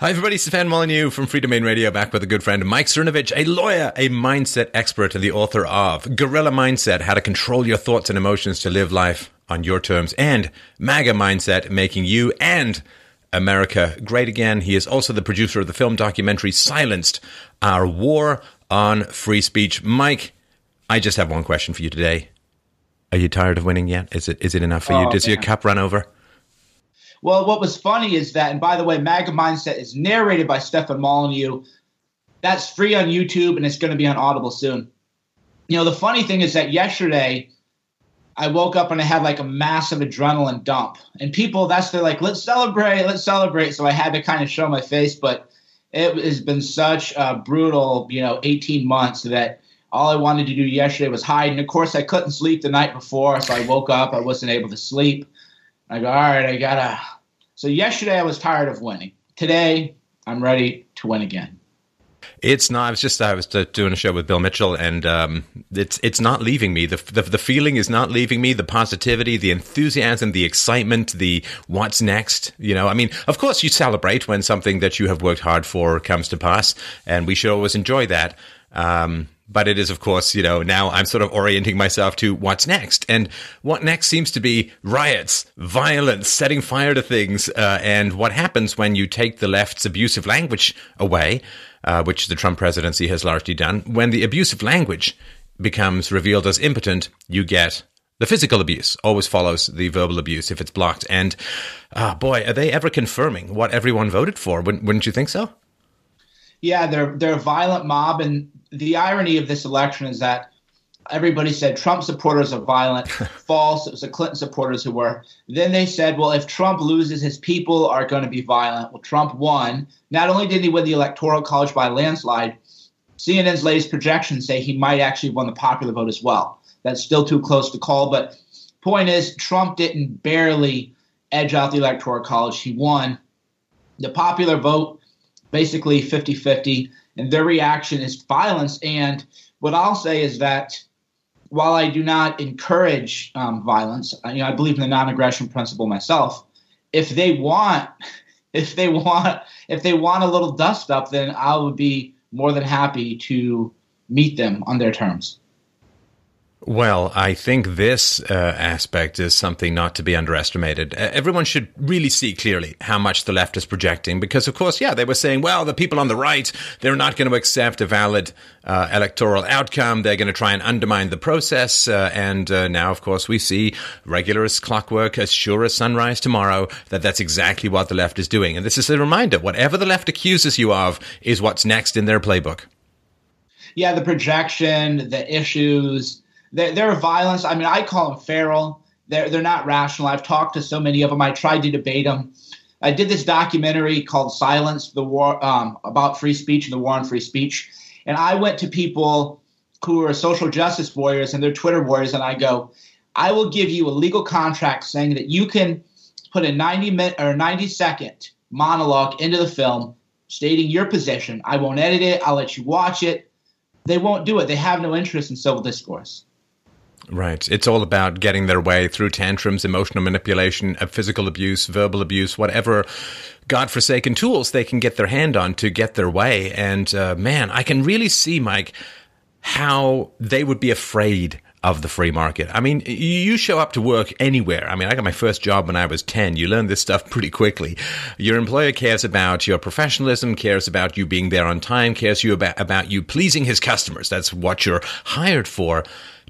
Hi, everybody. Stefan Molyneux from Freedomain Radio, back with a good friend, Mike Cernovich, a lawyer, a mindset expert, and the author of Gorilla Mindset How to Control Your Thoughts and Emotions to Live Life on Your Terms, and MAGA Mindset Making You and America Great Again. He is also the producer of the film documentary Silenced Our War on Free Speech. Mike, I just have one question for you today. Are you tired of winning yet? Is it is it enough for you? Oh, Does your man. cup run over? Well, what was funny is that, and by the way, MAGA Mindset is narrated by Stefan Molyneux. That's free on YouTube and it's going to be on Audible soon. You know, the funny thing is that yesterday I woke up and I had like a massive adrenaline dump. And people, that's they're like, let's celebrate, let's celebrate. So I had to kind of show my face, but it has been such a brutal, you know, 18 months that all I wanted to do yesterday was hide. And of course, I couldn't sleep the night before. So I woke up, I wasn't able to sleep. I go, all right, I gotta. So yesterday I was tired of winning. Today I'm ready to win again. It's not. I was just I was doing a show with Bill Mitchell, and um, it's it's not leaving me. The, the the feeling is not leaving me. The positivity, the enthusiasm, the excitement, the what's next. You know, I mean, of course, you celebrate when something that you have worked hard for comes to pass, and we should always enjoy that. Um, but it is, of course, you know, now I'm sort of orienting myself to what's next. And what next seems to be riots, violence, setting fire to things. Uh, and what happens when you take the left's abusive language away, uh, which the Trump presidency has largely done, when the abusive language becomes revealed as impotent, you get the physical abuse always follows the verbal abuse if it's blocked. And ah, boy, are they ever confirming what everyone voted for? Wouldn't, wouldn't you think so? Yeah, they're they're a violent mob, and the irony of this election is that everybody said Trump supporters are violent. False. It was the Clinton supporters who were. Then they said, well, if Trump loses, his people are going to be violent. Well, Trump won. Not only did he win the electoral college by a landslide, CNN's latest projections say he might actually won the popular vote as well. That's still too close to call, but point is, Trump didn't barely edge out the electoral college. He won. The popular vote, basically 50 50, and their reaction is violence. And what I'll say is that while I do not encourage um, violence, I, you know, I believe in the non-aggression principle myself. If they want, if they want, if they want a little dust up, then I would be more than happy to meet them on their terms. Well, I think this uh, aspect is something not to be underestimated. Uh, everyone should really see clearly how much the left is projecting because, of course, yeah, they were saying, well, the people on the right, they're not going to accept a valid uh, electoral outcome. They're going to try and undermine the process. Uh, and uh, now, of course, we see regular as clockwork, as sure as sunrise tomorrow, that that's exactly what the left is doing. And this is a reminder whatever the left accuses you of is what's next in their playbook. Yeah, the projection, the issues, they're, they're violence. I mean, I call them feral. They're they're not rational. I've talked to so many of them. I tried to debate them. I did this documentary called "Silence: The War" um, about free speech and the war on free speech, and I went to people who are social justice warriors and they're Twitter warriors, and I go, I will give you a legal contract saying that you can put a 90 minute or 90 second monologue into the film stating your position. I won't edit it. I'll let you watch it. They won't do it. They have no interest in civil discourse. Right. It's all about getting their way through tantrums, emotional manipulation, uh, physical abuse, verbal abuse, whatever godforsaken tools they can get their hand on to get their way. And uh, man, I can really see, Mike, how they would be afraid of the free market. I mean, you show up to work anywhere. I mean, I got my first job when I was 10. You learn this stuff pretty quickly. Your employer cares about your professionalism, cares about you being there on time, cares you about, about you pleasing his customers. That's what you're hired for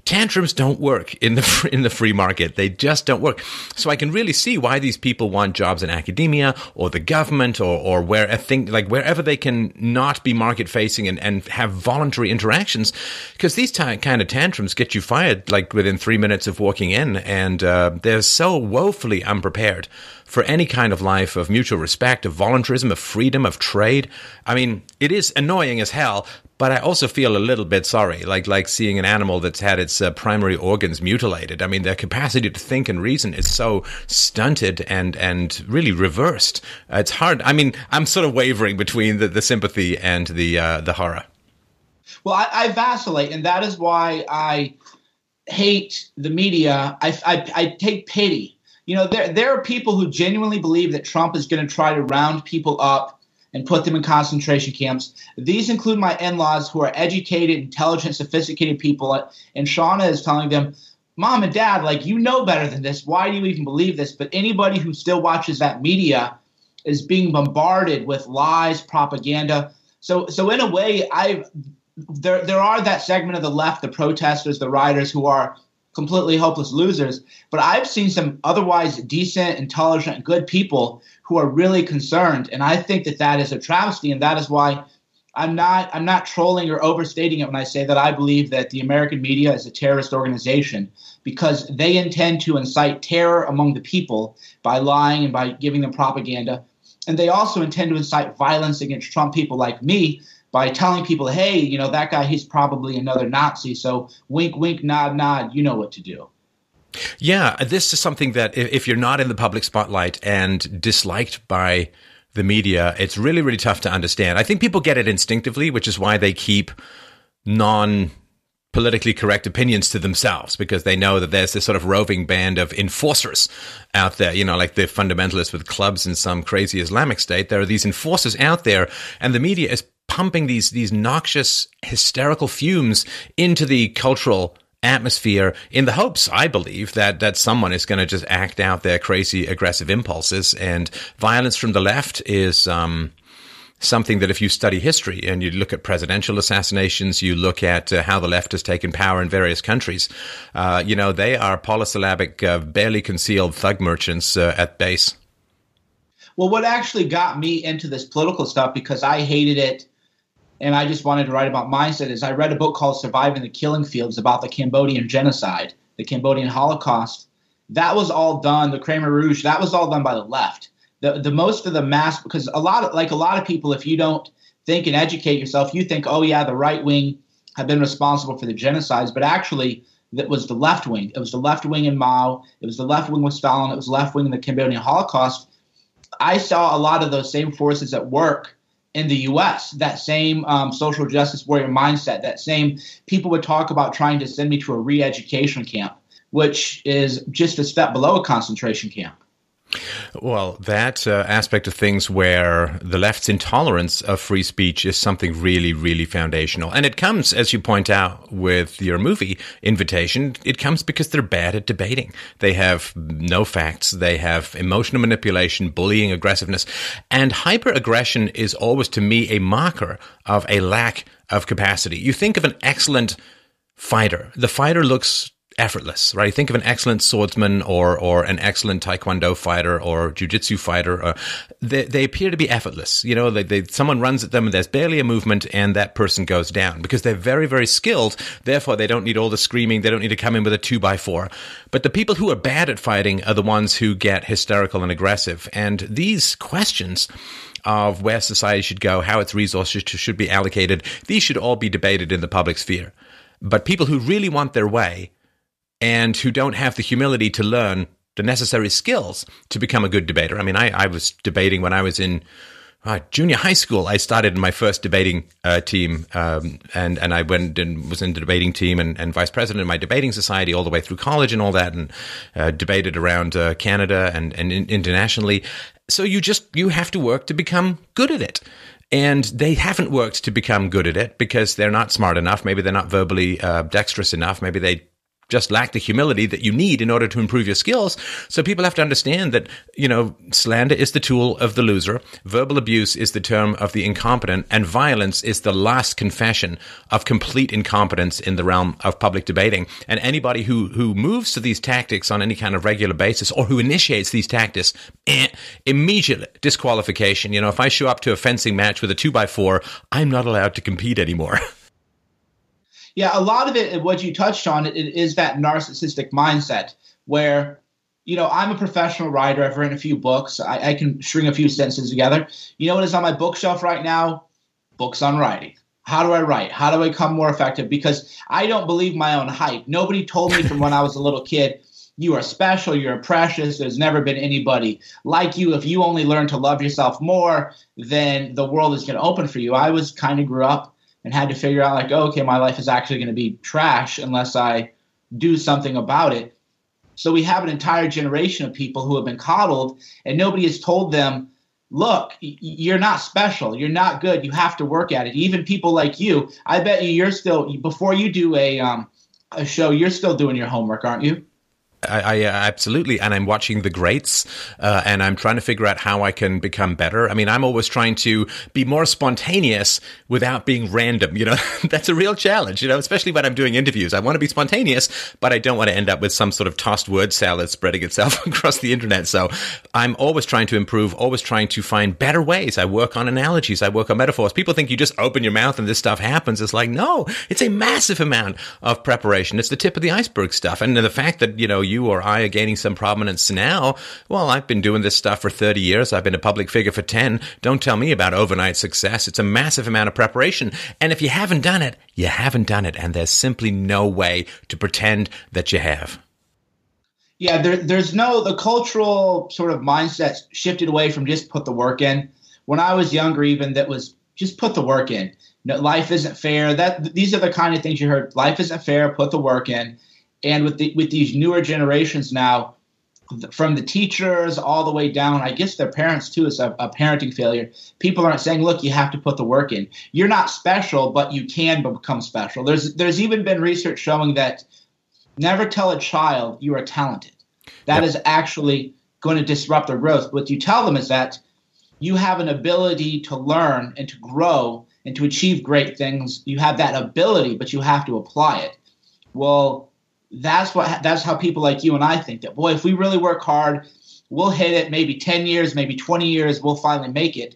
tantrums don't work in the in the free market. They just don't work. So I can really see why these people want jobs in academia or the government or or where I think like wherever they can not be market facing and, and have voluntary interactions, because these t- kind of tantrums get you fired like within three minutes of walking in, and uh, they're so woefully unprepared for any kind of life of mutual respect, of voluntarism, of freedom, of trade. I mean, it is annoying as hell, but I also feel a little bit sorry, like like seeing an animal that's had its uh, primary organs mutilated. I mean, their capacity to think and reason is so stunted and and really reversed. Uh, it's hard. I mean, I'm sort of wavering between the, the sympathy and the uh, the horror. Well, I, I vacillate, and that is why I hate the media. I, I, I take pity. You know, there there are people who genuinely believe that Trump is going to try to round people up and put them in concentration camps. These include my in laws who are educated, intelligent, sophisticated people. Uh, and Shauna is telling them, Mom and Dad, like, you know better than this. Why do you even believe this? But anybody who still watches that media is being bombarded with lies, propaganda. So, so in a way, I've there there are that segment of the left, the protesters, the rioters, who are completely hopeless losers. But I've seen some otherwise decent, intelligent, good people who are really concerned, and I think that that is a travesty, and that is why I'm not I'm not trolling or overstating it when I say that I believe that the American media is a terrorist organization because they intend to incite terror among the people by lying and by giving them propaganda. And they also intend to incite violence against Trump people like me by telling people, hey, you know, that guy, he's probably another Nazi. So wink, wink, nod, nod, you know what to do. Yeah, this is something that if you're not in the public spotlight and disliked by the media, it's really, really tough to understand. I think people get it instinctively, which is why they keep non politically correct opinions to themselves because they know that there's this sort of roving band of enforcers out there, you know, like the fundamentalists with clubs in some crazy Islamic state. There are these enforcers out there, and the media is pumping these these noxious hysterical fumes into the cultural atmosphere in the hopes, I believe, that that someone is going to just act out their crazy aggressive impulses. And violence from the left is um, something that, if you study history and you look at presidential assassinations, you look at uh, how the left has taken power in various countries, uh, you know, they are polysyllabic, uh, barely concealed thug merchants uh, at base. Well, what actually got me into this political stuff because I hated it and I just wanted to write about mindset is I read a book called Surviving the Killing Fields about the Cambodian genocide, the Cambodian Holocaust. That was all done, the Khmer Rouge, that was all done by the left. The, the most of the mass, because a lot of, like a lot of people, if you don't think and educate yourself, you think, oh yeah, the right wing have been responsible for the genocides, but actually that was the left wing. It was the left wing in Mao. It was the left wing with Stalin. It was left wing in the Cambodian Holocaust. I saw a lot of those same forces at work in the U.S. That same um, social justice warrior mindset, that same people would talk about trying to send me to a re-education camp, which is just a step below a concentration camp. Well, that uh, aspect of things where the left's intolerance of free speech is something really, really foundational. And it comes, as you point out with your movie invitation, it comes because they're bad at debating. They have no facts. They have emotional manipulation, bullying, aggressiveness. And hyper-aggression is always, to me, a marker of a lack of capacity. You think of an excellent fighter. The fighter looks effortless, right? Think of an excellent swordsman or or an excellent taekwondo fighter or jujitsu fighter. Uh, they, they appear to be effortless. You know, they, they, someone runs at them and there's barely a movement and that person goes down because they're very, very skilled. Therefore, they don't need all the screaming. They don't need to come in with a two by four. But the people who are bad at fighting are the ones who get hysterical and aggressive. And these questions of where society should go, how its resources should be allocated, these should all be debated in the public sphere. But people who really want their way and who don't have the humility to learn the necessary skills to become a good debater. I mean, I, I was debating when I was in uh, junior high school. I started my first debating uh, team, um, and and I went and was in the debating team and, and, vice president of my debating society all the way through college and all that, and uh, debated around uh, Canada and and in, internationally. So you just you have to work to become good at it. And they haven't worked to become good at it because they're not smart enough. Maybe they're not verbally uh, dexterous enough. Maybe they just lack the humility that you need in order to improve your skills. So people have to understand that, you know, slander is the tool of the loser, verbal abuse is the term of the incompetent, and violence is the last confession of complete incompetence in the realm of public debating. And anybody who, who moves to these tactics on any kind of regular basis or who initiates these tactics, eh, immediate disqualification. You know, if I show up to a fencing match with a two by four, I'm not allowed to compete anymore. Yeah, a lot of it, what you touched on, it is that narcissistic mindset where, you know, I'm a professional writer. I've written a few books. I, I can string a few sentences together. You know what is on my bookshelf right now? Books on writing. How do I write? How do I become more effective? Because I don't believe my own hype. Nobody told me from when I was a little kid, you are special, you're precious. There's never been anybody like you. If you only learn to love yourself more, then the world is going to open for you. I was kind of grew up and had to figure out like, oh, okay, my life is actually going to be trash unless I do something about it. So we have an entire generation of people who have been coddled, and nobody has told them look, you're not special. You're not good. You have to work at it. Even people like you, I bet you you're still before you do a um, a show, you're still doing your homework, aren't you? I, I uh, absolutely, and I'm watching the greats, uh, and I'm trying to figure out how I can become better. I mean, I'm always trying to be more spontaneous without being random. You know, that's a real challenge. You know, especially when I'm doing interviews, I want to be spontaneous, but I don't want to end up with some sort of tossed word salad spreading itself across the internet. So I'm always trying to improve, always trying to find better ways. I work on analogies, I work on metaphors. People think you just open your mouth and this stuff happens. It's like no, it's a massive amount of preparation. It's the tip of the iceberg stuff, and the fact that you know you or I are gaining some prominence now. Well, I've been doing this stuff for 30 years. I've been a public figure for 10. Don't tell me about overnight success. It's a massive amount of preparation. And if you haven't done it, you haven't done it. And there's simply no way to pretend that you have. Yeah, there, there's no, the cultural sort of mindset shifted away from just put the work in. When I was younger, even that was just put the work in. Life isn't fair. That these are the kind of things you heard. Life isn't fair. Put the work in. And with the, with these newer generations now, from the teachers all the way down, I guess their parents too is a, a, parenting failure. People aren't saying, "Look, you have to put the work in. You're not special, but you can become special." There's there's even been research showing that never tell a child you are talented. That yep. is actually going to disrupt their growth. What you tell them is that you have an ability to learn and to grow and to achieve great things. You have that ability, but you have to apply it. Well, that's what that's how people like you and I think that boy, if we really work hard, we'll hit it. Maybe ten years, maybe twenty years, we'll finally make it.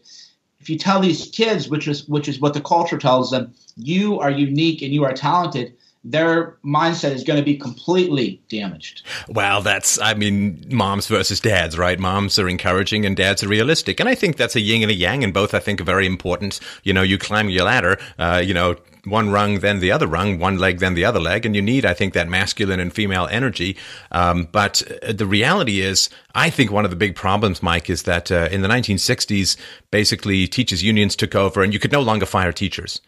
If you tell these kids, which is which is what the culture tells them, you are unique and you are talented their mindset is going to be completely damaged. Well, that's, I mean, moms versus dads, right? Moms are encouraging and dads are realistic. And I think that's a yin and a yang, and both I think are very important. You know, you climb your ladder, uh, you know, one rung, then the other rung, one leg, then the other leg. And you need, I think, that masculine and female energy. Um, but uh, the reality is, I think one of the big problems, Mike, is that uh, in the 1960s, basically teachers' unions took over and you could no longer fire teachers.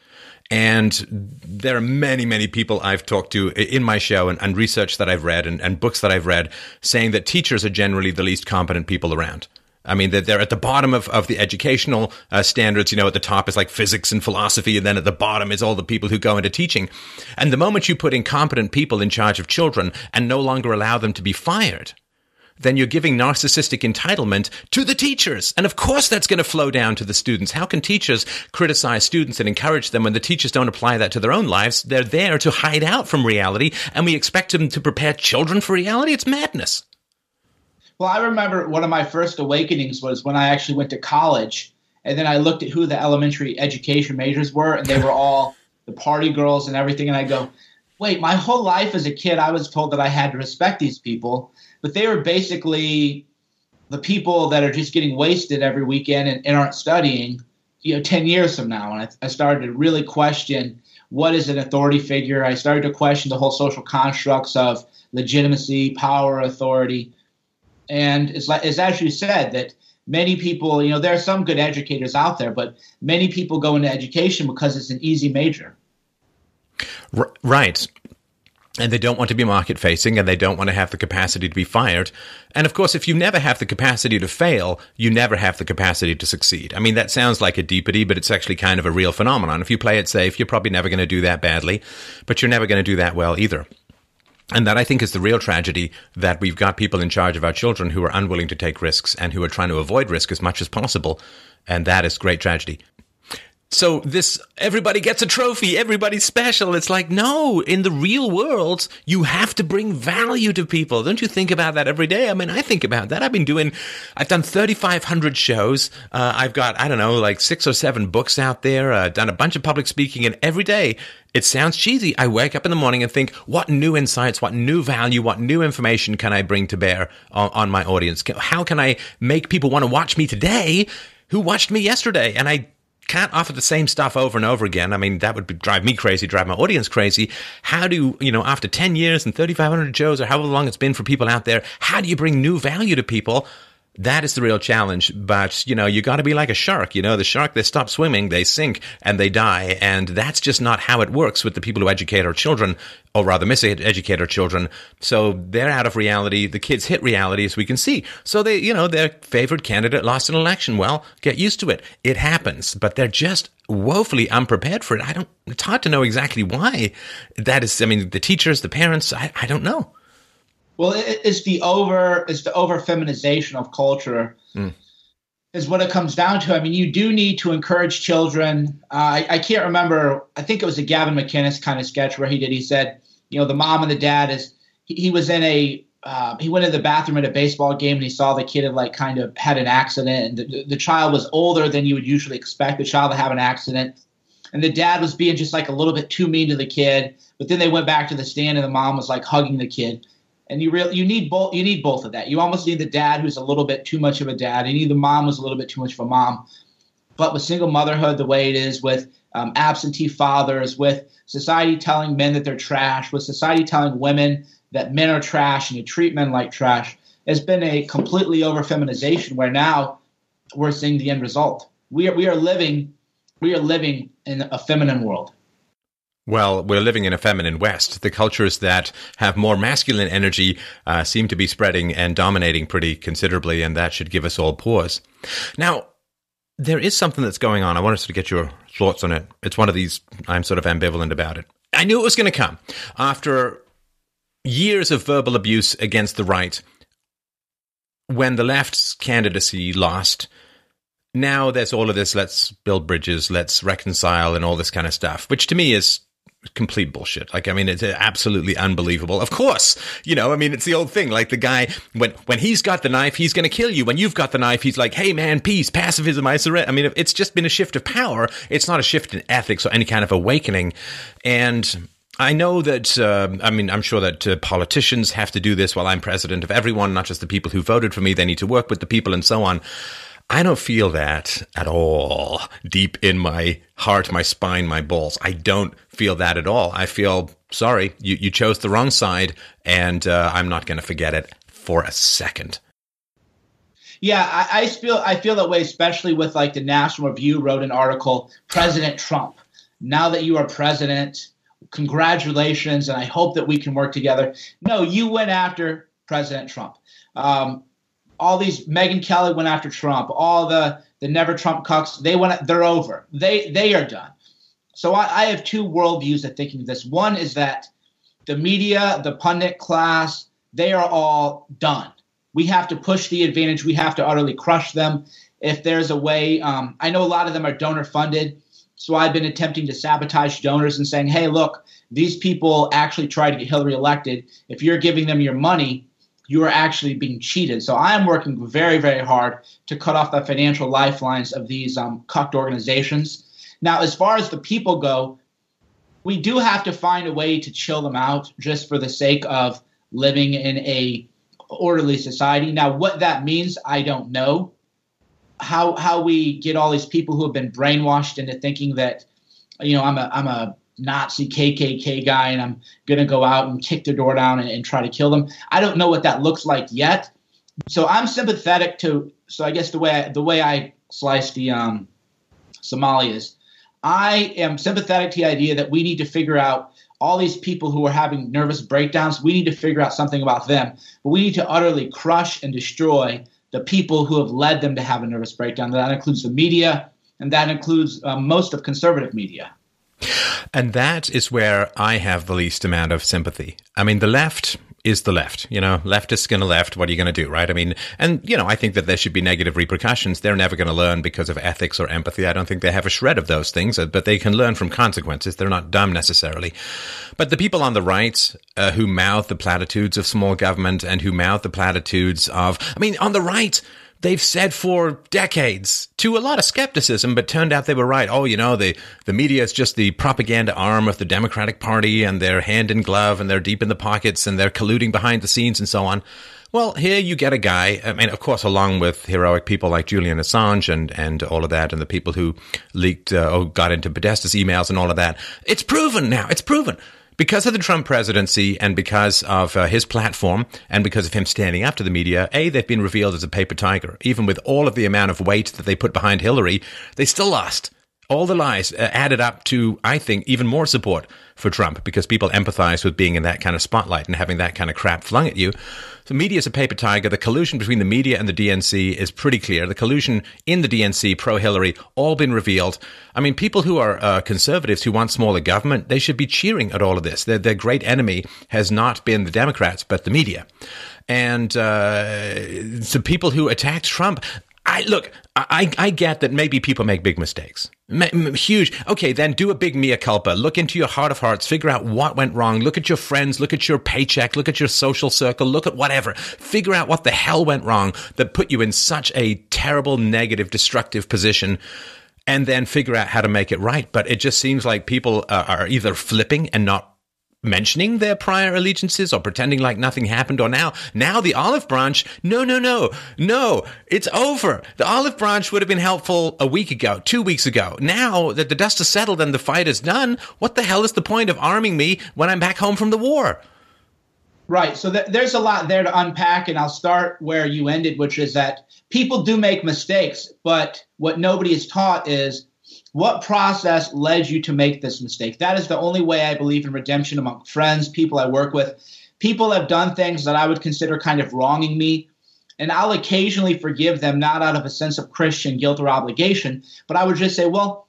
And there are many, many people I've talked to in my show and, and research that I've read and, and, books that I've read saying that teachers are generally the least competent people around. I mean, that they're at the bottom of, of the educational uh, standards. You know, at the top is like physics and philosophy, and then at the bottom is all the people who go into teaching. And the moment you put incompetent people in charge of children and no longer allow them to be fired, then you're giving narcissistic entitlement to the teachers. And of course, that's going to flow down to the students. How can teachers criticize students and encourage them when the teachers don't apply that to their own lives? They're there to hide out from reality, and we expect them to prepare children for reality? It's madness. Well, I remember one of my first awakenings was when I actually went to college, and then I looked at who the elementary education majors were, and they were all the party girls and everything. And I go, wait, my whole life as a kid, I was told that I had to respect these people, but they were basically the people that are just getting wasted every weekend and, and aren't studying. You know, ten years from now, and I, I started to really question what is an authority figure. I started to question the whole social constructs of legitimacy, power, authority and it's like it's as you said that many people, you know, there are some good educators out there, but many people go into education because it's an easy major. Right. And they don't want to be market facing and they don't want to have the capacity to be fired. And of course, if you never have the capacity to fail, you never have the capacity to succeed. I mean, that sounds like a deepity, but it's actually kind of a real phenomenon. If you play it safe, you're probably never going to do that badly, but you're never going to do that well either. And that I think is the real tragedy that we've got people in charge of our children who are unwilling to take risks and who are trying to avoid risk as much as possible. And that is great tragedy. So this, everybody gets a trophy, everybody's special. It's like, no, in the real world, you have to bring value to people. Don't you think about that every day? I mean, I think about that. I've been doing, I've done 3,500 shows. Uh, I've got, I don't know, like six or seven books out there, uh, done a bunch of public speaking and every day it sounds cheesy. I wake up in the morning and think, what new insights, what new value, what new information can I bring to bear on, on my audience? How can I make people want to watch me today who watched me yesterday? And I can't offer the same stuff over and over again. I mean, that would be, drive me crazy, drive my audience crazy. How do, you know, after 10 years and 3,500 shows or however long it's been for people out there, how do you bring new value to people That is the real challenge. But, you know, you got to be like a shark. You know, the shark, they stop swimming, they sink, and they die. And that's just not how it works with the people who educate our children, or rather miseducate our children. So they're out of reality. The kids hit reality, as we can see. So they, you know, their favorite candidate lost an election. Well, get used to it. It happens. But they're just woefully unprepared for it. I don't, it's hard to know exactly why that is. I mean, the teachers, the parents, I, I don't know. Well, it's the over it's the over feminization of culture. Mm. Is what it comes down to. I mean, you do need to encourage children. Uh, I, I, can't remember. I think it was a Gavin McInnes kind of sketch where he did. He said, you know, the mom and the dad is. He, he was in a. Uh, he went to the bathroom at a baseball game and he saw the kid had like kind of had an accident and the, the child was older than you would usually expect the child to have an accident and the dad was being just like a little bit too mean to the kid but then they went back to the stand and the mom was like hugging the kid and you really you need both you need both of that. You almost need the dad who's a little bit too much of a dad. You need the mom who's a little bit too much of a mom. But with single motherhood the way it is with um, absentee fathers with society telling men that they're trash with society telling women that men are trash and you treat men like trash has been a completely over feminization where now we're seeing the end result. We are, we are living we are living in a feminine world well, we're living in a feminine West. The cultures that have more masculine energy uh, seem to be spreading and dominating pretty considerably, and that should give us all pause. Now, there is something that's going on. I wanted to get your thoughts on it. It's one of these, I'm sort of ambivalent about it. I knew it was going to come after years of verbal abuse against the right. When the left's candidacy lost, now there's all of this let's build bridges, let's reconcile, and all this kind of stuff, which to me is complete bullshit. Like, I mean, it's absolutely unbelievable. Of course, you know, I mean, it's the old thing. Like the guy, when, when he's got the knife, he's going to kill you. When you've got the knife, he's like, Hey man, peace, pacifism, I surrender. I mean, it's just been a shift of power. It's not a shift in ethics or any kind of awakening. And I know that, uh, I mean, I'm sure that uh, politicians have to do this while I'm president of everyone, not just the people who voted for me. They need to work with the people and so on. I don't feel that at all deep in my heart, my spine, my balls. I don't feel that at all. I feel sorry, you, you chose the wrong side, and uh, I'm not going to forget it for a second. Yeah, I, I, feel I feel that way, especially with like the National Review wrote an article, President Trump. Now that you are president, congratulations, and I hope that we can work together. No, you went after President Trump. Um, all these Megyn Kelly went after Trump. All the the never Trump cucks they went. They're over. They they are done. So I, I have two worldviews of thinking of this. One is that the media, the pundit class, they are all done. We have to push the advantage. We have to utterly crush them. If there's a way, um, I know a lot of them are donor funded. So I've been attempting to sabotage donors and saying, hey, look, these people actually tried to get Hillary elected. If you're giving them your money, you are actually being cheated. So I am working very, very hard to cut off the financial lifelines of these um, cucked organizations. Now, as far as the people go, we do have to find a way to chill them out just for the sake of living in a orderly society. Now, what that means, I don't know. How how we get all these people who have been brainwashed into thinking that, you know, I'm a I'm a Nazi KKK guy and I'm going to go out and kick their door down and, and, try to kill them. I don't know what that looks like yet. So I'm sympathetic to. So I guess the way I, the way I slice the um, Somalis, I am sympathetic to the idea that we need to figure out all these people who are having nervous breakdowns. We need to figure out something about them, but we need to utterly crush and destroy the people who have led them to have a nervous breakdown. That includes the media, and that includes uh, most of conservative media. And that is where I have the least amount of sympathy. I mean, the left is the left. You know, leftists going to left. What are you going to do, right? I mean, and, you know, I think that there should be negative repercussions. They're never going to learn because of ethics or empathy. I don't think they have a shred of those things, uh, but they can learn from consequences. They're not dumb necessarily. But the people on the right uh, who mouth the platitudes of small government and who mouth the platitudes of, I mean, on the right, they've said for decades to a lot of skepticism, but turned out they were right. Oh, you know, the, the media is just the propaganda arm of the Democratic Party and they're hand in glove and they're deep in the pockets and they're colluding behind the scenes and so on. Well, here you get a guy, I mean, of course, along with heroic people like Julian Assange and, and all of that, and the people who leaked uh, or got into Podesta's emails and all of that. It's proven now. It's proven because of the Trump presidency and because of uh, his platform and because of him standing up to the media, A, they've been revealed as a paper tiger. Even with all of the amount of weight that they put behind Hillary, they still lost. All the lies uh, added up to, I think, even more support for Trump because people empathize with being in that kind of spotlight and having that kind of crap flung at you. The media is a paper tiger. The collusion between the media and the DNC is pretty clear. The collusion in the DNC, pro Hillary, all been revealed. I mean, people who are uh, conservatives who want smaller government, they should be cheering at all of this. Their, their great enemy has not been the Democrats, but the media. And uh, the people who attacked Trump, I look, I, I get that maybe people make big mistakes. Huge. Okay, then do a big mea culpa. Look into your heart of hearts. Figure out what went wrong. Look at your friends. Look at your paycheck. Look at your social circle. Look at whatever. Figure out what the hell went wrong that put you in such a terrible, negative, destructive position. And then figure out how to make it right. But it just seems like people are either flipping and not mentioning their prior allegiances or pretending like nothing happened or now now the olive branch no no no no it's over. The olive branch would have been helpful a week ago two weeks ago. Now that the dust has settled and the fight is done what the hell is the point of arming me when i'm back home from the war? Right so th- there's a lot there to unpack and i'll start where you ended which is that people do make mistakes but what nobody is taught is what process led you to make this mistake? That is the only way I believe in redemption among friends, people I work with. People have done things that I would consider kind of wronging me, and I'll occasionally forgive them, not out of a sense of Christian guilt or obligation, but I would just say, well,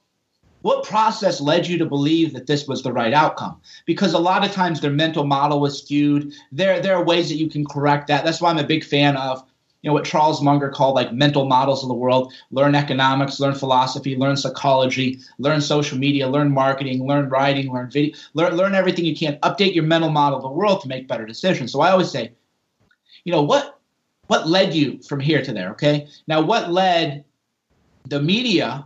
what process led you to believe that this was the right outcome? Because a lot of times their mental model was skewed. There, there are ways that you can correct that. That's why I'm a big fan of you know what Charles Munger called like mental models of the world. Learn economics, learn philosophy, learn psychology, learn social media, learn marketing, learn writing, learn video, learn learn everything you can. Update your mental model of the world to make better decisions. So I always say, you know what what led you from here to there. Okay, now what led the media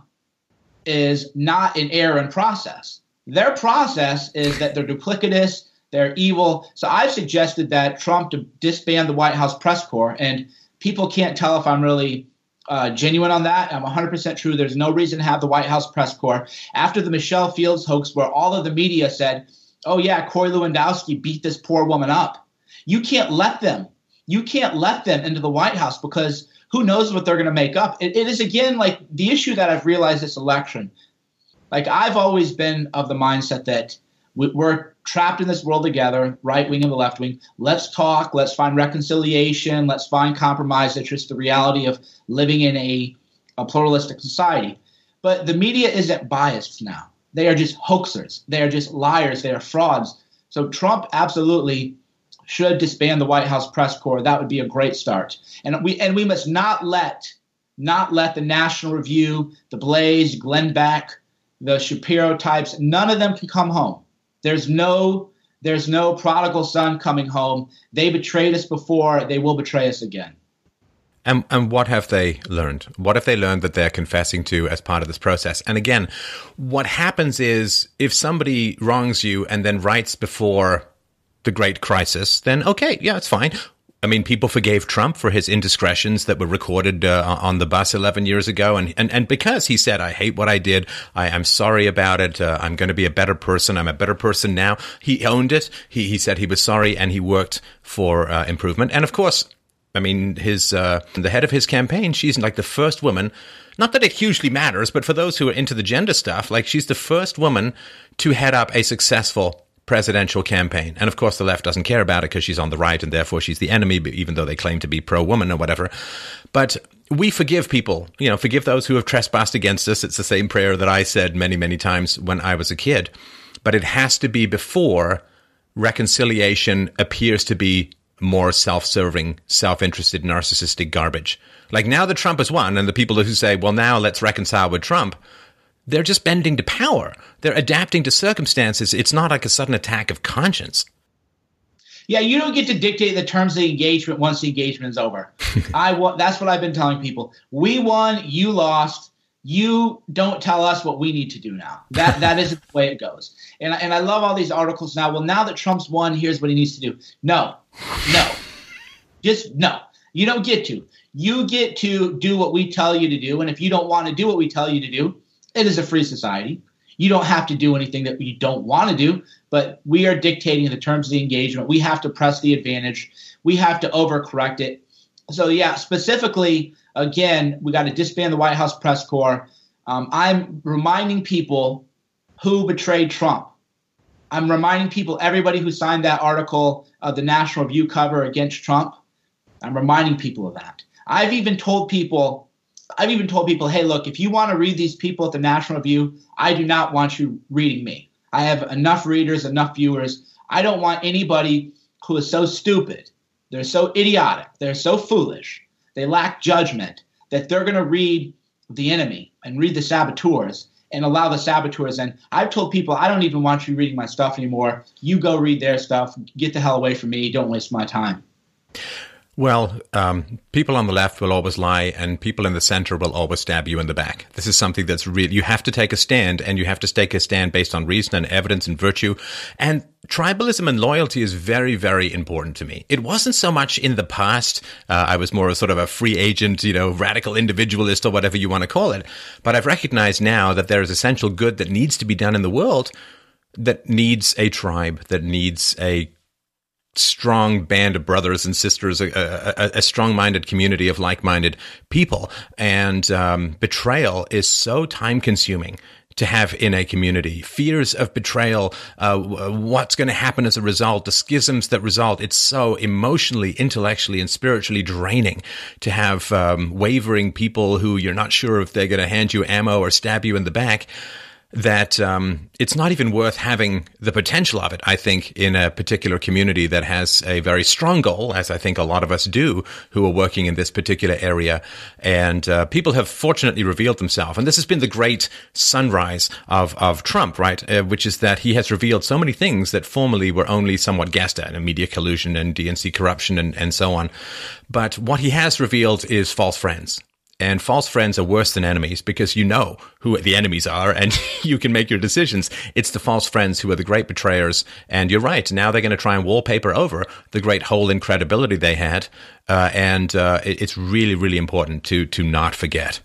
is not an error in process. Their process is that they're duplicitous, they're evil. So I've suggested that Trump to disband the White House press corps and people can't tell if I'm really uh, genuine on that. I'm 100% true. There's no reason to have the White House press corps. After the Michelle Fields hoax, where all of the media said, oh, yeah, Corey Lewandowski beat this poor woman up, you can't let them. You can't let them into the White House because who knows what they're going to make up. It, it is, again, like the issue that I've realized this election. Like, I've always been of the mindset that we're trapped in this world together, right wing and the left wing. Let's talk. Let's find reconciliation. Let's find compromise. It's just the reality of living in a, a pluralistic society. But the media isn't biased now. They are just hoaxers. They are just liars. They are frauds. So Trump absolutely should disband the White House press corps. That would be a great start. And we and we must not let not let the National Review, the Blaze, Glenn Beck, the Shapiro types, none of them can come home there's no there's no prodigal son coming home. They betrayed us before, they will betray us again. And, and what have they learned? What have they learned that they're confessing to as part of this process? And again, what happens is if somebody wrongs you and then writes before the great crisis, then okay, yeah, it's fine. I mean, people forgave Trump for his indiscretions that were recorded uh, on the bus 11 years ago. And, and, and because he said, I hate what I did. I, am sorry about it. Uh, I'm going to be a better person. I'm a better person now. He owned it. He, he said he was sorry and he worked for uh, improvement. And of course, I mean, his, uh, the head of his campaign, she's like the first woman not that it hugely matters, but for those who are into the gender stuff, like she's the first woman to head up a successful presidential campaign. And of course, the left doesn't care about it because she's on the right and therefore she's the enemy, even though they claim to be pro woman or whatever. But we forgive people, you know, forgive those who have trespassed against us. It's the same prayer that I said many, many times when I was a kid. But it has to be before reconciliation appears to be more self serving, self interested, narcissistic garbage. Like now that Trump has won, and the people who say, well, now let's reconcile with Trump, they're just bending to power. They're adapting to circumstances. It's not like a sudden attack of conscience. Yeah, you don't get to dictate the terms of the engagement once the engagement is over. I that's what I've been telling people. We won, you lost. You don't tell us what we need to do now. That that isn't the way it goes. And and I love all these articles now. Well, now that Trump's won, here's what he needs to do. No, no, just no. You don't get to. You get to do what we tell you to do. And if you don't want to do what we tell you to do, it is a free society. You don't have to do anything that you don't want to do, but we are dictating the terms of the engagement. We have to press the advantage. We have to overcorrect it. So, yeah, specifically, again, we got to disband the White House press corps. Um, I'm reminding people who betrayed Trump. I'm reminding people, everybody who signed that article, uh, the National Review cover against Trump, I'm reminding people of that. I've even told people, I've even told people, hey, look, if you want to read these people at the National Review, I do not want you reading me. I have enough readers, enough viewers. I don't want anybody who is so stupid, they're so idiotic, they're so foolish, they lack judgment that they're going to read the enemy and read the saboteurs and allow the saboteurs in. I've told people I don't even want you reading my stuff anymore. You go read their stuff. Get the hell away from me. Don't waste my time. Well, um, people on the left will always lie, and people in the center will always stab you in the back. This is something that's real. You have to take a stand, and you have to take a stand based on reason and evidence and virtue. And tribalism and loyalty is very, very important to me. It wasn't so much in the past. Uh, I was more a sort of a free agent, you know, radical individualist or whatever you want to call it. But I've recognized now that there is essential good that needs to be done in the world that needs a tribe, that needs a strong band of brothers and sisters, a, a, a strong-minded community of like-minded people. And um, betrayal is so time-consuming to have in a community. Fears of betrayal, uh, what's going to happen as a result, the schisms that result. It's so emotionally, intellectually, and spiritually draining to have um, wavering people who you're not sure if they're going to hand you ammo or stab you in the back that um, it's not even worth having the potential of it, I think, in a particular community that has a very strong goal, as I think a lot of us do who are working in this particular area. And uh, people have fortunately revealed themselves. And this has been the great sunrise of, of Trump, right? Uh, which is that he has revealed so many things that formerly were only somewhat guessed at, and media collusion and DNC corruption and, and so on. But what he has revealed is false friends. And false friends are worse than enemies because you know who the enemies are and you can make your decisions. It's the false friends who are the great betrayers. And you're right. Now they're going to try and wallpaper over the great hole in credibility they had. Uh, and uh, it's really, really important to, to not forget.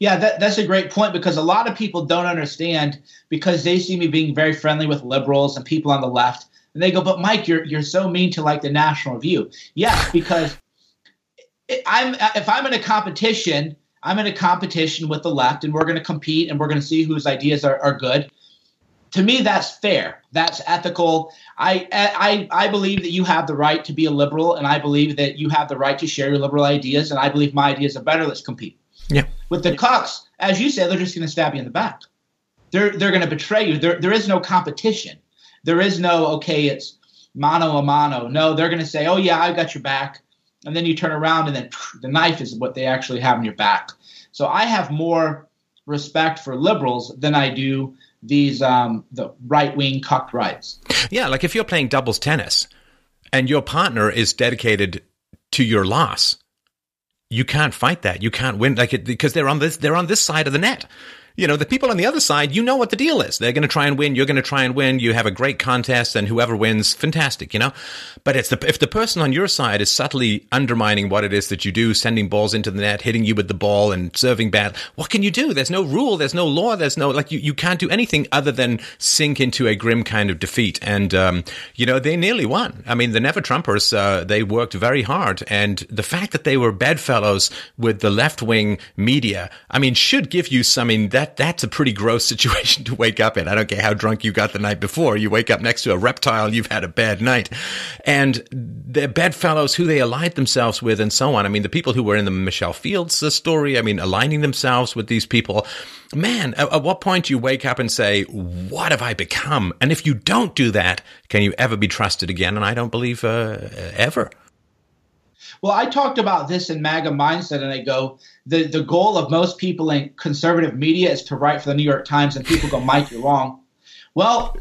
Yeah, that, that's a great point because a lot of people don't understand because they see me being very friendly with liberals and people on the left. And they go, but Mike, you're, you're so mean to like the National Review. Yes, because I'm if I'm in a competition, I'm in a competition with the left, and we're going to compete, and we're going to see whose ideas are, are good. To me, that's fair. That's ethical. I, I I believe that you have the right to be a liberal, and I believe that you have the right to share your liberal ideas, and I believe my ideas are better. Let's compete. Yeah. With the cucks, as you say, they're just going to stab you in the back. They're they're going to betray you. There there is no competition. There is no okay. It's mano a mano. No, they're going to say, oh yeah, I got your back and then you turn around and then the knife is what they actually have in your back. So I have more respect for liberals than I do these um, the right wing cucked rights. Yeah, like if you're playing doubles tennis and your partner is dedicated to your loss, you can't fight that. You can't win like it because they're on this they're on this side of the net you know, the people on the other side, you know what the deal is. They're going to try and win. You're going to try and win. You have a great contest and whoever wins, fantastic, you know? But it's the, if the person on your side is subtly undermining what it is that you do, sending balls into the net, hitting you with the ball and serving bad, what can you do? There's no rule. There's no law. There's no, like, you, you can't do anything other than sink into a grim kind of defeat. And, um, you know, they nearly won. I mean, the Never Trumpers, uh, they worked very hard. And the fact that they were bedfellows with the left wing media, I mean, should give you some, in that that that's a pretty gross situation to wake up in. I don't care how drunk you got the night before. You wake up next to a reptile, you've had a bad night. And the bedfellows who they allied themselves with and so on. I mean, the people who were in the Michelle Fields uh, story, I mean, aligning themselves with these people. Man, at, at what point do you wake up and say, what have I become? And if you don't do that, can you ever be trusted again? And I don't believe uh, ever. Well, I talked about this in MAGA Mindset, and I go, the, the goal of most people in conservative media is to write for the New York Times, and people go, Mike, you're wrong. Well,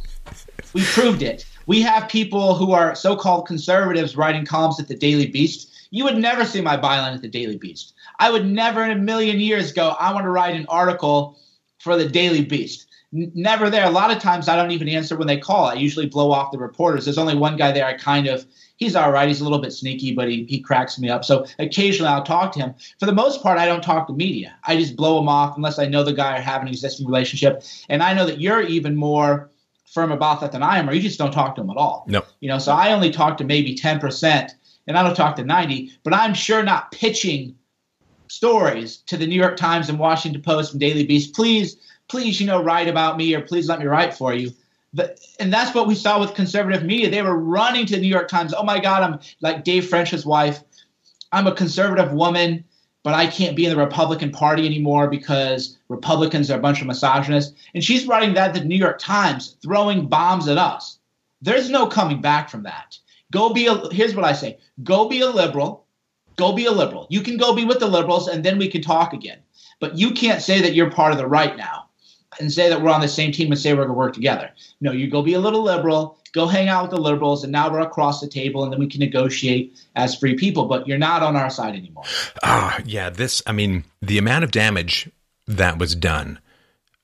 we proved it. We have people who are so called conservatives writing columns at the Daily Beast. You would never see my byline at the Daily Beast. I would never in a million years go, I want to write an article for the Daily Beast. never there. A lot of times I don't even answer when they call. I usually blow off the reporters. There's only one guy there I kind of he's all right. He's a little bit sneaky, but he, he cracks me up. So occasionally I'll talk to him. For the most part, I don't talk to media. I just blow him off unless I know the guy or have an existing relationship. And I know that you're even more firm about that than I am, or you just don't talk to him at all. No. You know, so I only talk to maybe 10%, and I don't talk to 90, but I'm sure not pitching stories to the New York Times and Washington Post and Daily Beast. Please, please, you know, write about me or please let me write for you. And that's what we saw with conservative media. They were running to the New York Times. Oh my God, I'm like Dave French's wife. I'm a conservative woman, but I can't be in the Republican Party anymore because Republicans are a bunch of misogynists. And she's writing that to the New York Times, throwing bombs at us. There's no coming back from that. Go be a, here's what I say go be a liberal. Go be a liberal. You can go be with the liberals and then we can talk again. But you can't say that you're part of the right now and say that we're on the same team and say we're going to work together. No, you go be a little liberal, go hang out with the liberals, and now we're across the table, and then we can negotiate as free people. But you're not on our side anymore. Ah, yeah. This, I mean, the amount of damage that was done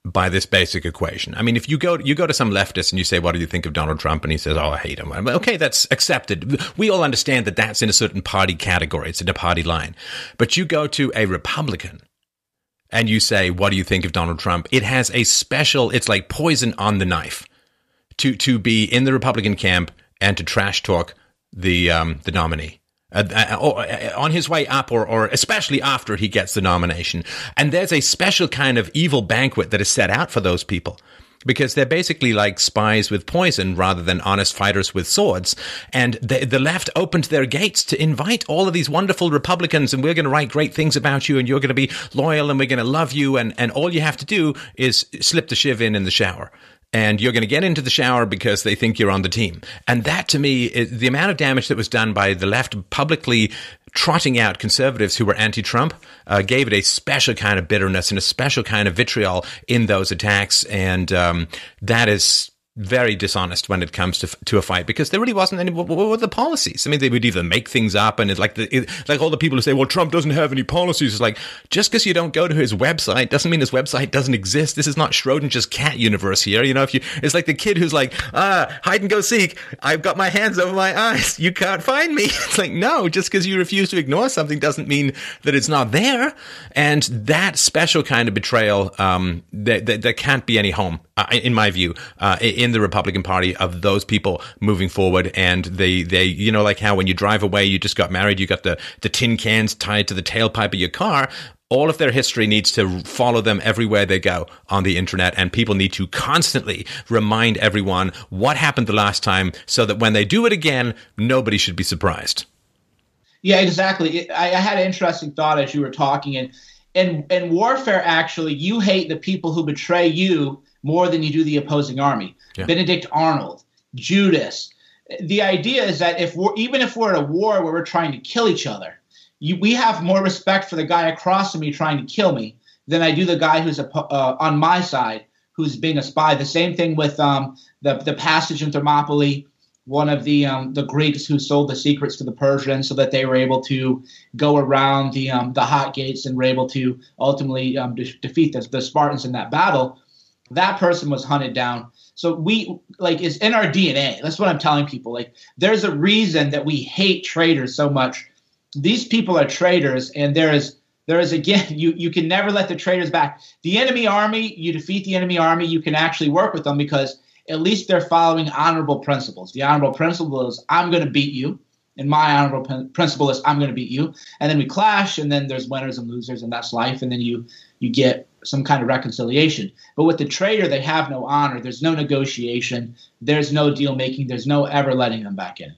by this basic equation. I mean, if you go you go to some leftist and you say, "What do you think of Donald Trump?" and he says, "Oh, I hate him." Okay, that's accepted. We all understand that that's in a certain party category. It's in a party line. But you go to a Republican and you say, "What do you think of Donald Trump?" It has a special. It's like poison on the knife to to be in the Republican camp and to trash talk the um, the nominee. Uh, uh, uh, on his way up, or, or especially after he gets the nomination. And there's a special kind of evil banquet that is set out for those people because they're basically like spies with poison rather than honest fighters with swords. And the, the left opened their gates to invite all of these wonderful Republicans, and we're going to write great things about you, and you're going to be loyal, and we're going to love you, and, and all you have to do is slip the shiv in in the shower and you're going to get into the shower because they think you're on the team. And that to me, is the amount of damage that was done by the left publicly trotting out conservatives who were anti-Trump uh, gave it a special kind of bitterness and a special kind of vitriol in those attacks. And um, that is very dishonest when it comes to to a fight because there really wasn't any. What, what were the policies? I mean, they would either make things up, and it's like the it, like all the people who say, "Well, Trump doesn't have any policies." It's like just because you don't go to his website doesn't mean his website doesn't exist. This is not Schrodinger's cat universe here. You know, if you, it's like the kid who's like, "Ah, hide and go seek. I've got my hands over my eyes. You can't find me." It's like no, just because you refuse to ignore something doesn't mean that it's not there. And that special kind of betrayal, um, there, there, there can't be any home, uh, in my view, uh, in the Republican Party of those people moving forward. And they, they, you know, like how when you drive away, you just got married, you got the, the tin cans tied to the tailpipe of your car. All of their history needs to follow them everywhere they go on the internet, and people need to constantly remind everyone what happened the last time so that when they do it again, nobody should be surprised. Yeah, exactly. I, I had an interesting thought as you were talking, and in, in warfare, actually, you hate the people who betray you more than you do the opposing army. Yeah. Benedict Arnold, Judas. The idea is that if we're even if we're at a war where we're trying to kill each other, you, we have more respect for the guy across from me trying to kill me than I do the guy who's a, uh, on my side who's being a spy. The same thing with um, the the passage in Thermopylae. One of the um, the Greeks who sold the secrets to the Persians so that they were able to go around the um, the hot gates and were able to ultimately um, de- defeat the, the Spartans in that battle. That person was hunted down. So we like is in our DNA. That's what I'm telling people. Like there's a reason that we hate traitors so much. These people are traitors, and there is there is again you you can never let the traitors back. The enemy army, you defeat the enemy army, you can actually work with them because at least they're following honorable principles. The honorable principle is I'm going to beat you, and my honorable principle is I'm going to beat you. And then we clash, and then there's winners and losers, and that's life. And then you you get some kind of reconciliation. But with the traitor, they have no honor. There's no negotiation. There's no deal making. There's no ever letting them back in.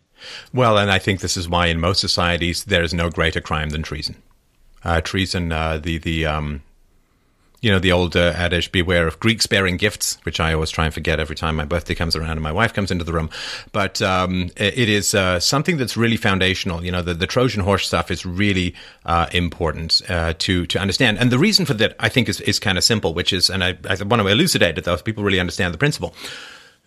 Well, and I think this is why in most societies there is no greater crime than treason. Uh, treason, uh, the the um, you know, the old uh, adage, beware of Greeks bearing gifts, which I always try and forget every time my birthday comes around and my wife comes into the room. But um, it is uh, something that's really foundational. You know, the, the Trojan horse stuff is really uh, important uh, to to understand. And the reason for that, I think, is, is kind of simple, which is, and I, I want to elucidate it, though, people really understand the principle.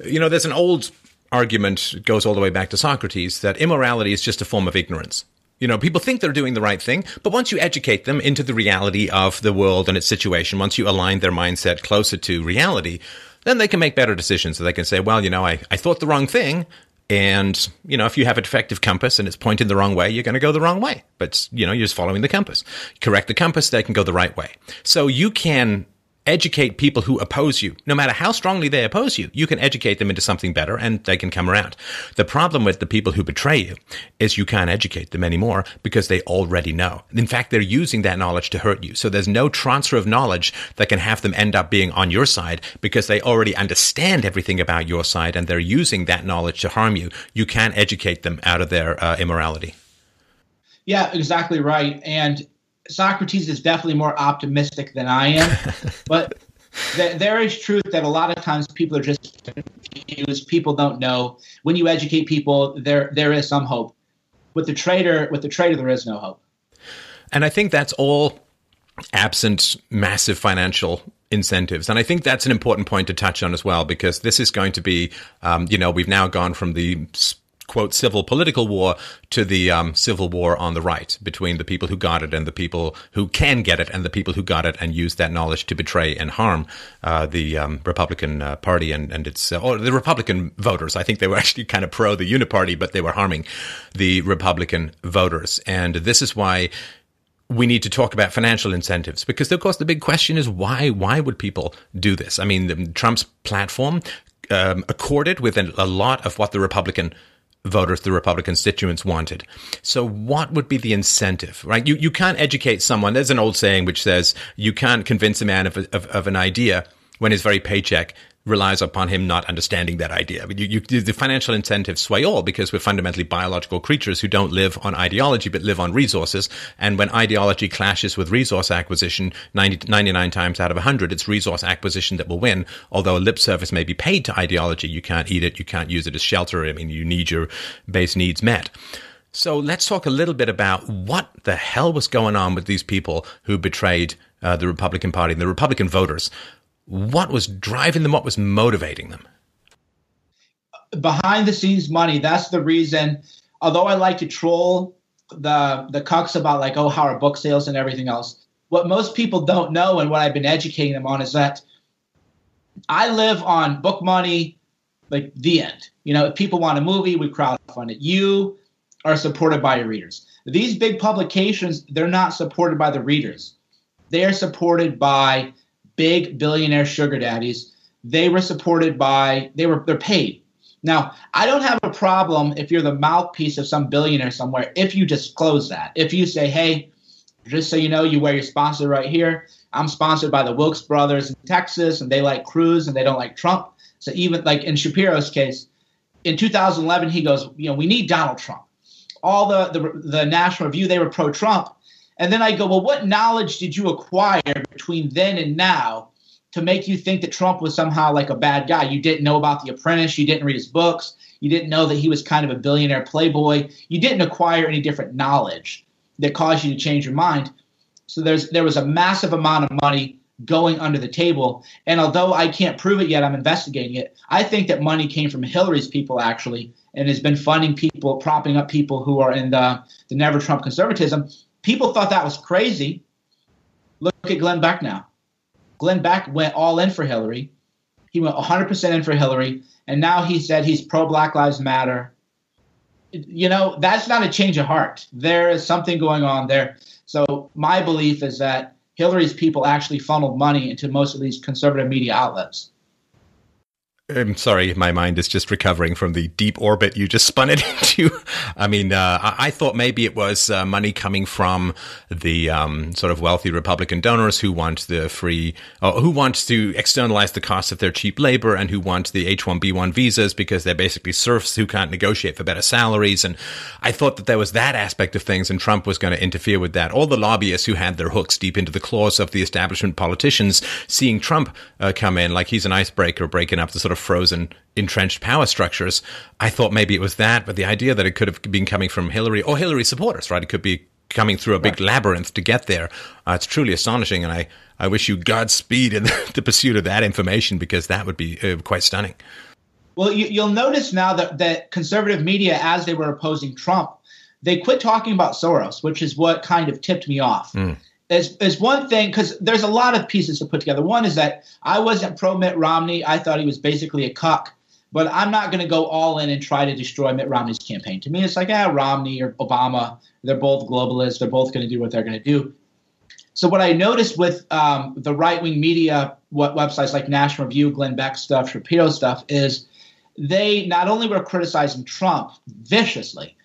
You know, there's an old argument, goes all the way back to Socrates, that immorality is just a form of ignorance. You know, people think they're doing the right thing, but once you educate them into the reality of the world and its situation, once you align their mindset closer to reality, then they can make better decisions. So they can say, well, you know, I, I thought the wrong thing. And, you know, if you have a defective compass and it's pointing the wrong way, you're going to go the wrong way. But, you know, you're just following the compass. Correct the compass, they can go the right way. So you can educate people who oppose you. No matter how strongly they oppose you, you can educate them into something better and they can come around. The problem with the people who betray you is you can't educate them anymore because they already know. In fact, they're using that knowledge to hurt you. So there's no transfer of knowledge that can have them end up being on your side because they already understand everything about your side and they're using that knowledge to harm you. You can't educate them out of their uh, immorality. Yeah, exactly right. And Socrates is definitely more optimistic than I am, but th- there is truth that a lot of times people are just confused. People don't know. When you educate people, there there is some hope. With the traitor, with the traitor, there is no hope. And I think that's all absent massive financial incentives. And I think that's an important point to touch on as well, because this is going to be, um, you know, we've now gone from the quote civil political war to the um, civil war on the right between the people who got it and the people who can get it and the people who got it and use that knowledge to betray and harm uh, the um, Republican uh, Party and and its uh, or the Republican voters. I think they were actually kind of pro the Uniparty, but they were harming the Republican voters, and this is why we need to talk about financial incentives because, of course, the big question is why? Why would people do this? I mean, Trump's platform um, accorded with a lot of what the Republican voters, the Republican constituents wanted. So what would be the incentive, right? You, you can't educate someone. There's an old saying which says you can't convince a man of, of, of an idea when his very paycheck relies upon him not understanding that idea. You, you, the financial incentives sway all because we're fundamentally biological creatures who don't live on ideology but live on resources. And when ideology clashes with resource acquisition, 90, 99 times out of 100, it's resource acquisition that will win. Although lip service may be paid to ideology, you can't eat it, you can't use it as shelter. I mean, you need your base needs met. So let's talk a little bit about what the hell was going on with these people who betrayed uh, the Republican Party and the Republican voters what was driving them? What was motivating them? Behind the scenes money. That's the reason. Although I like to troll the the cucks about like oh how are book sales and everything else. What most people don't know and what I've been educating them on is that I live on book money, like the end. You know, if people want a movie, we crowdfund it. You are supported by your readers. These big publications, they're not supported by the readers. They are supported by big billionaire sugar daddies. They were supported by they were they're paid. Now, I don't have a problem if you're the mouthpiece of some billionaire somewhere if you disclose that. If you say, "Hey, just so you know, you wear your sponsor right here. I'm sponsored by the Wilks brothers in Texas, and they like Cruz and they don't like Trump." So even like in Shapiro's case, in 2011, he goes, "You know, we need Donald Trump." All the the, the National Review they were pro Trump, and then I go, well, what knowledge did you acquire between then and now to make you think that Trump was somehow like a bad guy? You didn't know about The Apprentice. You didn't read his books. You didn't know that he was kind of a billionaire playboy. You didn't acquire any different knowledge that caused you to change your mind. So there's there was a massive amount of money going under the table. And although I can't prove it yet, I'm investigating it. I think that money came from Hillary's people actually, and has been funding people, propping up people who are in the, the never Trump conservatism people thought that was crazy. Look at Glenn Beck now. Glenn Beck went all in for Hillary. He went 100% in for Hillary. And now he said he's pro Black Lives Matter. You know, that's not a change of heart. There is something going on there. So, my belief is that Hillary's people actually funneled money into most of these conservative media outlets. I'm sorry, my mind is just recovering from the deep orbit you just spun it into. I mean, uh, I, thought maybe it was uh, money coming from the um, sort of wealthy Republican donors who want the free, uh, who want to externalize the cost of their cheap labor and who want the H-1B1 visas because they're basically serfs who can't negotiate for better salaries. And I thought that there was that aspect of things, and Trump was going to interfere with that. All the lobbyists who had their hooks deep into the claws of the establishment politicians, seeing Trump uh, come in like he's an icebreaker, breaking up the sort of frozen entrenched power structures. I thought maybe it was that, but the idea that it could have been coming from Hillary or Hillary supporters, right? It could be coming through a big right. labyrinth to get there. Uh, it's truly astonishing, and I, I wish you Godspeed in the pursuit of that information because that would be uh, quite stunning. Well, you, will notice now that, that conservative media, as they were opposing Trump, they quit talking about Soros, which is what kind of tipped me off. Mm. Is, is one thing because there's a lot of pieces to put together. One is that I wasn't pro Mitt Romney. I thought he was basically a cuck, but I'm not going to go all in and try to destroy Mitt Romney's campaign. To me, it's like, ah, Romney or Obama, they're both globalists. They're both going to do what they're going to do. So what I noticed with um, the right wing media, what websites like National Review, Glenn Beck stuff, Shapiro stuff, is they not only were criticizing Trump viciously,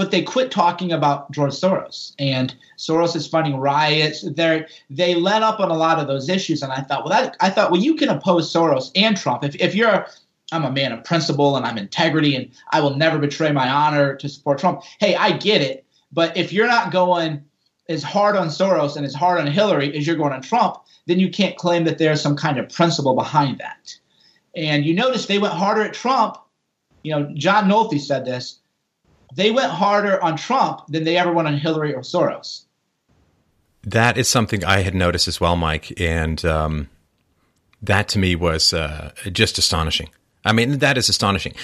but they quit talking about George Soros and Soros is funding riots. They they let up on a lot of those issues, and I thought, well, that I thought, well, you can oppose Soros and Trump if if you're I'm a man of principle and I'm integrity and I will never betray my honor to support Trump. Hey, I get it, but if you're not going as hard on Soros and as hard on Hillary as you're going on Trump, then you can't claim that there's some kind of principle behind that. And you notice they went harder at Trump. You know, John Nolte said this they went harder on Trump than they ever went on Hillary or Soros. That is something I had noticed as well, Mike, and um, that to me was uh, just astonishing. I mean, that is astonishing.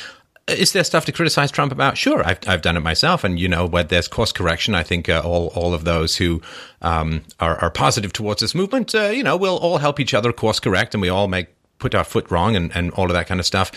Is there stuff to criticize Trump about? Sure, I've, I've done it myself, and you know, where there's course correction, I think uh, all all of those who um, are, are, positive towards this movement, uh, you know, we'll all help each other course correct, and we all make put our foot wrong and, and all of that kind of stuff.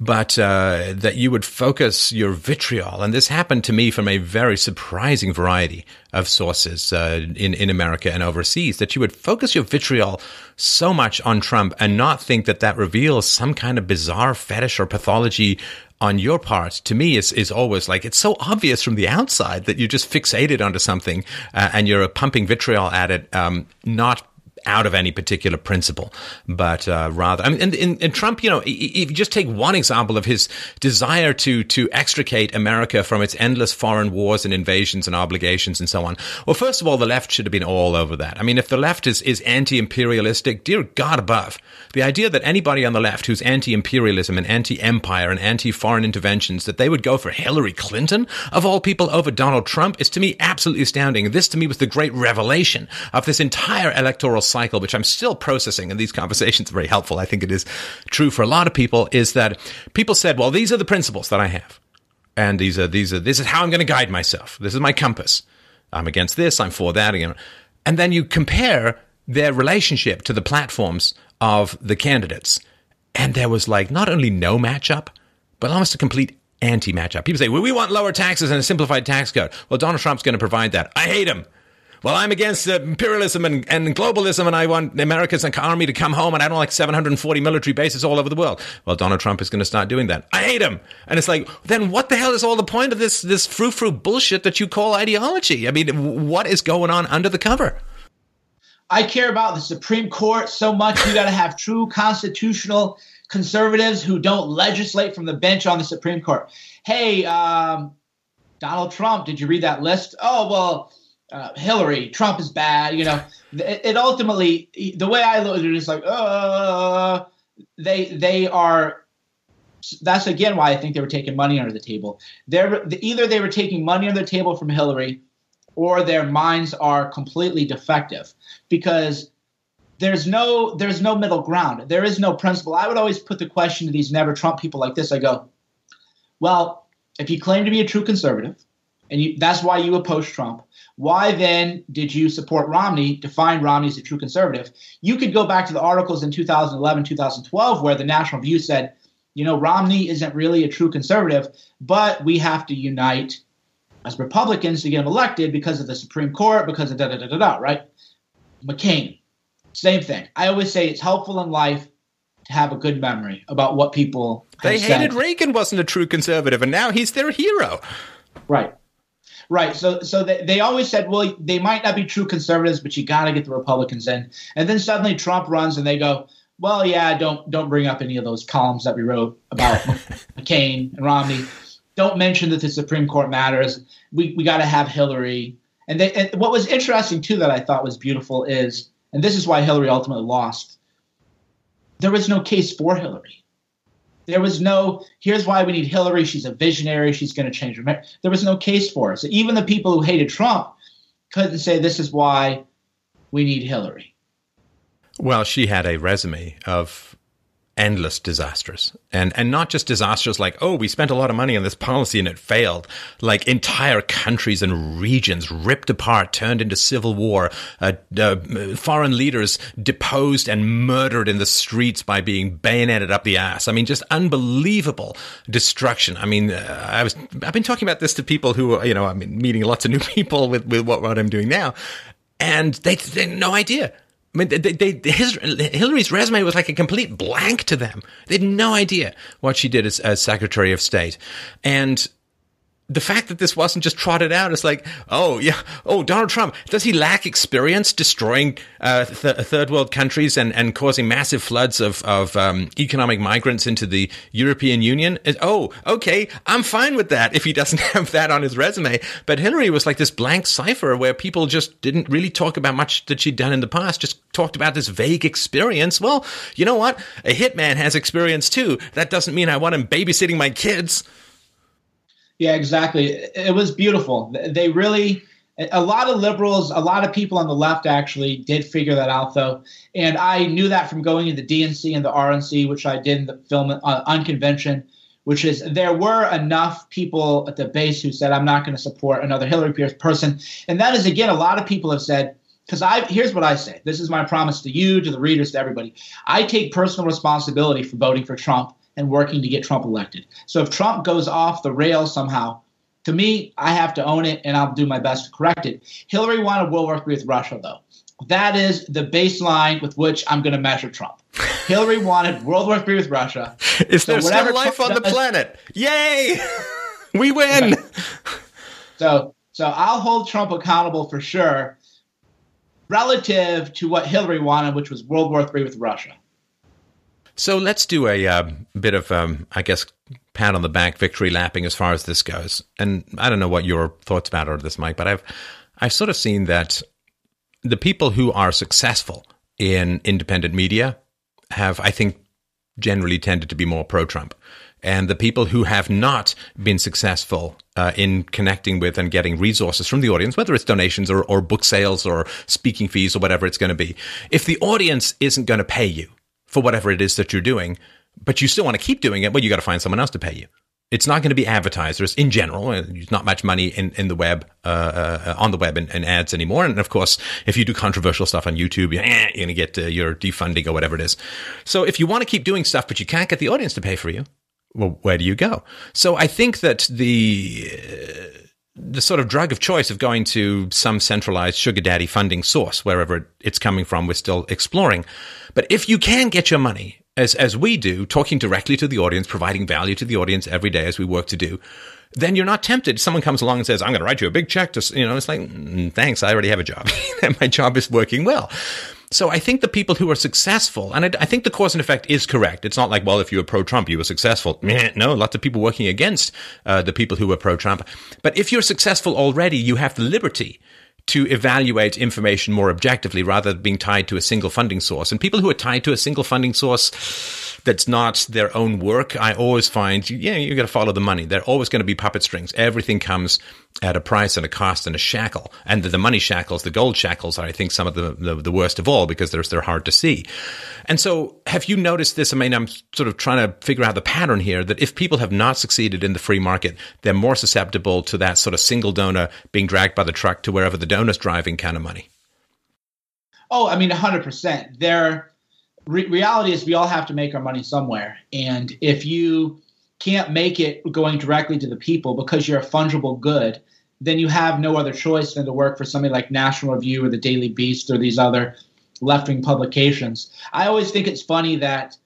But uh, that you would focus your vitriol, and this happened to me from a very surprising variety of sources uh, in, in America and overseas, that you would focus your vitriol so much on Trump and not think that that reveals some kind of bizarre fetish or pathology on your part to me is, is always like it's so obvious from the outside that you're just fixated onto something uh, and you're pumping vitriol at it um, not out of any particular principle, but uh, rather, I mean, and, and, and, Trump, you know, if you just take one example of his desire to to extricate America from its endless foreign wars and invasions and obligations and so on. Well, first of all, the left should have been all over that. I mean, if the left is is anti-imperialistic, dear God above, the idea that anybody on the left who's anti-imperialism and anti-empire and anti-foreign interventions that they would go for Hillary Clinton of all people over Donald Trump is to me absolutely astounding. This to me was the great revelation of this entire electoral cycle, which I'm still processing, and these conversations are very helpful. I think it is true for a lot of people, is that people said, well, these are the principles that I have. And these are, these are, this is how I'm going to guide myself. This is my compass. I'm against this. I'm for that. And then you compare their relationship to the platforms of the candidates. And there was like not only no matchup, but almost a complete anti matchup. People say, well, we want lower taxes and a simplified tax code. Well, Donald Trump's going to provide that. I hate him well, I'm against uh, imperialism and, and globalism, and I want America's army to come home, and I don't like 740 military bases all over the world. Well, Donald Trump is going to start doing that. I hate him, and it's like, then what the hell is all the point of this this frou frou bullshit that you call ideology? I mean, what is going on under the cover? I care about the Supreme Court so much. You got to have true constitutional conservatives who don't legislate from the bench on the Supreme Court. Hey, um, Donald Trump, did you read that list? Oh well uh, Hillary, Trump is bad. You know, it, it, ultimately the way I look at it is like, uh, they they are. That's again why I think they were taking money under the table. They're either they were taking money under the table from Hillary, or their minds are completely defective because there's no there's no middle ground. There is no principle. I would always put the question to these never Trump people like this. I go, well, if you claim to be a true conservative, and you, that's why you oppose Trump why then did you support Romney, define Romney as a true conservative? You could go back to the articles in 2011, 2012, where the National Review said, you know, Romney isn't really a true conservative, but we have to unite as Republicans to get him elected because of the Supreme Court, because of da da da da da, right? McCain, same thing. I always say it's helpful in life to have a good memory about what people. They hated said. Reagan wasn't a true conservative, and now he's their hero. Right. Right. So so they, they always said, well, they might not be true conservatives, but you got to get the Republicans in. And then suddenly Trump runs, and they go, well, yeah, don't don't bring up any of those columns that we wrote about McCain and Romney. Don't mention that the Supreme Court matters. We we got to have Hillary. And, they, and what was interesting too that I thought was beautiful is, and this is why Hillary ultimately lost. There was no case for Hillary there was no, here's why we need Hillary. She's a visionary. She's going to change America. There was no case for it. So even the people who hated Trump couldn't say this is why we need Hillary. Well, she had a resume of endless disasters and and not just disasters like oh we spent a lot of money on this policy and it failed. Like entire countries and regions ripped apart turned into civil war. Uh, uh, foreign leaders deposed and murdered in the streets by being bayoneted up the ass. I mean just unbelievable destruction. I mean uh, i was i've been talking about this to people who you know i'm meeting lots of new people with with what, what i'm doing now. And they, they had no idea I mean, they, they, his, Hillary's resume was like a complete blank to them. They had no idea what she did as, as Secretary of State. And the fact that this wasn't just trotted out is like, oh yeah, oh Donald Trump does he lack experience destroying uh, th- third world countries and, and causing massive floods of of um, economic migrants into the European Union? oh, okay, I'm fine with that if he doesn't have that on his resume. But Hillary was like this blank cipher where people just didn't really talk about much that she'd done in the past, just talked about this vague experience. Well, you know what? A hitman has experience too. That doesn't mean I want him babysitting my kids. Yeah, exactly. It was beautiful. They really, a lot of liberals, a lot of people on the left actually did figure that out, though. And I knew that from going into the DNC and the RNC, which I did in the film uh, Unconvention, which is there were enough people at the base who said, I'm not going to support another Hillary Pierce person. And that is, again, a lot of people have said, because I here's what I say. This is my promise to you, to the readers, to everybody. I take personal responsibility for voting for Trump and working to get Trump elected. So if Trump goes off the rails somehow, to me, I have to own it and I'll do my best to correct it. Hillary wanted World War III with Russia, though. That is the baseline with which I'm going to measure Trump. Hillary wanted World War III with Russia. Is so there still life Trump on does, the planet? Yay! we win. So, so I'll hold Trump accountable for sure, relative to what Hillary wanted, which was World War III with Russia. So let's do a uh, bit of, um, I guess, pat on the back, victory lapping as far as this goes. And I don't know what your thoughts about are this, Mike, but I've I've sort of seen that the people who are successful in independent media have, I think, generally tended to be more pro-Trump. And the people who have not been successful uh, in connecting with and getting resources from the audience, whether it's donations or, or book sales or speaking fees or whatever it's going to be, if the audience isn't going to pay you, for whatever it is that you're doing, but you still want to keep doing it, well, you got to find someone else to pay you. It's not going to be advertisers in general. There's not much money in, in the web, uh, uh, on the web in, in, ads anymore. And of course, if you do controversial stuff on YouTube, you're, eh, you're going to get uh, your defunding or whatever it is. So if you want to keep doing stuff, but you can't get the audience to pay for you, well, where do you go? So I think that the, uh, the sort of drug of choice of going to some centralized sugar daddy funding source, wherever it's coming from, we're still exploring. But if you can get your money, as, as we do, talking directly to the audience, providing value to the audience every day as we work to do, then you're not tempted. Someone comes along and says, I'm going to write you a big check to, you know, it's like, mm, thanks, I already have a job. My job is working well. So I think the people who are successful, and I, I, think the cause and effect is correct. It's not like, well, if you were pro-Trump, you were successful. No, lots of people working against uh, the people who were pro-Trump. But if you're successful already, you have the liberty to evaluate information more objectively rather than being tied to a single funding source. And people who are tied to a single funding source that's not their own work, I always find, yeah, you got to follow the money. They're always going to be puppet strings. Everything comes at a price and a cost and a shackle. And the, the money shackles, the gold shackles are, I think, some of the, the, the worst of all because they're, they're hard to see. And so have you noticed this? I mean, I'm sort of trying to figure out the pattern here that if people have not succeeded in the free market, they're more susceptible to that sort of single donor being dragged by the truck to wherever the donor's driving kind of money. Oh, I mean, 100%. There, re- reality is we all have to make our money somewhere. And if you can't make it going directly to the people because you're a fungible good, then you have no other choice than to work for somebody like National Review or the Daily Beast or these other left wing publications. I always think it's funny that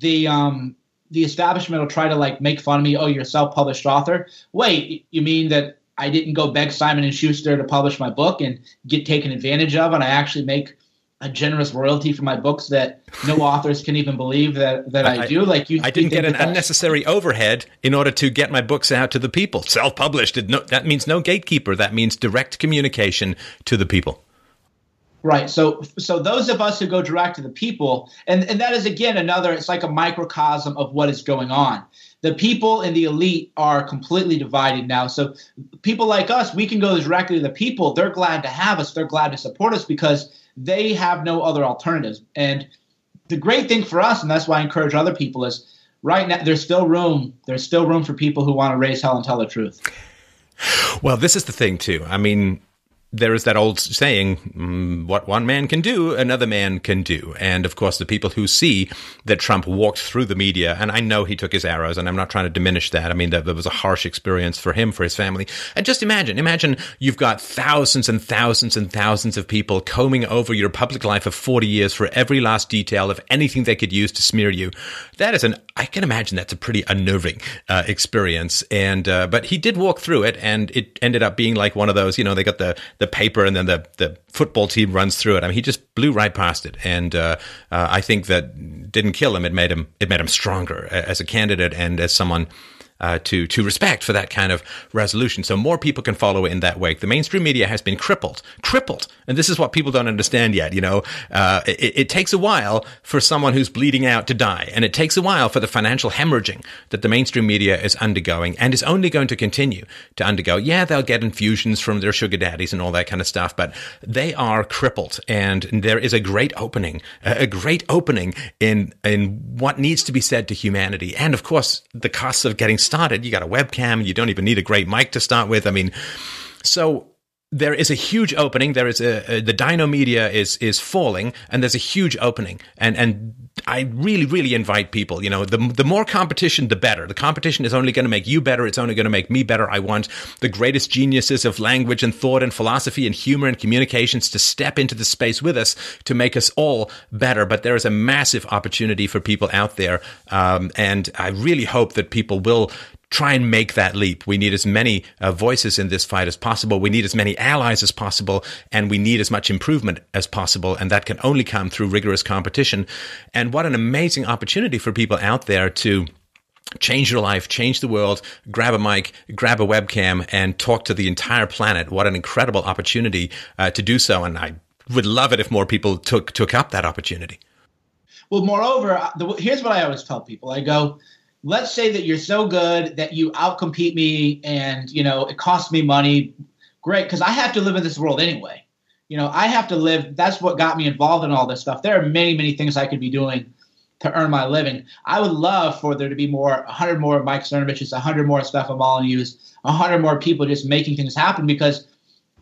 the um, the establishment will try to like make fun of me. Oh, you're a self published author. Wait, you mean that I didn't go beg Simon and Schuster to publish my book and get taken advantage of, and I actually make a generous royalty for my books that no authors can even believe that, that I, I do. Like you, I didn't get an unnecessary overhead in order to get my books out to the people. Self-published. No, that means no gatekeeper. That means direct communication to the people. Right. So, so those of us who go direct to the people, and, and that is again another. It's like a microcosm of what is going on. The people and the elite are completely divided now. So, people like us, we can go directly to the people. They're glad to have us. They're glad to support us because they have no other alternatives. And the great thing for us, and that's why I encourage other people, is right now there's still room. There's still room for people who want to raise hell and tell the truth. Well, this is the thing too. I mean, there is that old saying, mm, what one man can do, another man can do. And of course, the people who see that Trump walked through the media, and I know he took his arrows, and I'm not trying to diminish that. I mean, that, that was a harsh experience for him, for his family. And just imagine, imagine you've got thousands and thousands and thousands of people combing over your public life of 40 years for every last detail of anything they could use to smear you. That is an, I can imagine that's a pretty unnerving uh, experience. And, uh, but he did walk through it, and it ended up being like one of those, you know, they got the, the paper and then the, the football team runs through it. I mean, he just blew right past it. And uh, uh, I think that didn't kill him. It made him, it made him stronger as a candidate and as someone uh, to to respect for that kind of resolution, so more people can follow in that wake. The mainstream media has been crippled, crippled, and this is what people don't understand yet. You know, uh, it, it, takes a while for someone who's bleeding out to die, and it takes a while for the financial hemorrhaging that the mainstream media is undergoing and is only going to continue to undergo. Yeah, they'll get infusions from their sugar daddies and all that kind of stuff, but they are crippled, and there is a great opening, a great opening in in what needs to be said to humanity, and of course the costs of getting started. You got a webcam. You don't even need a great mic to start with. I mean, so there is a huge opening. There is a, a, the Dino media is is falling, and there's a huge opening. And and I really really invite people. You know, the the more competition, the better. The competition is only going to make you better. It's only going to make me better. I want the greatest geniuses of language and thought and philosophy and humor and communications to step into the space with us to make us all better. But there is a massive opportunity for people out there, um, and I really hope that people will try and make that leap. We need as many uh, voices in this fight as possible. We need as many allies as possible, and we need as much improvement as possible. And that can only come through rigorous competition. And what an amazing opportunity for people out there to change your life, change the world, grab a mic, grab a webcam, and talk to the entire planet. What an incredible opportunity uh, to do so. And I would love it if more people took took up that opportunity. Well, moreover, here's what I always tell people. I go, let's say that you're so good that you outcompete me and you know it costs me money. Great because i have to live in this world anyway. You know i have to live that's what got me involved in all this stuff. There are many many things i could be doing to earn my living. I would love for there to be more 100 more mike cernoviches 100 more stefan molyneux 100 more people just making things happen because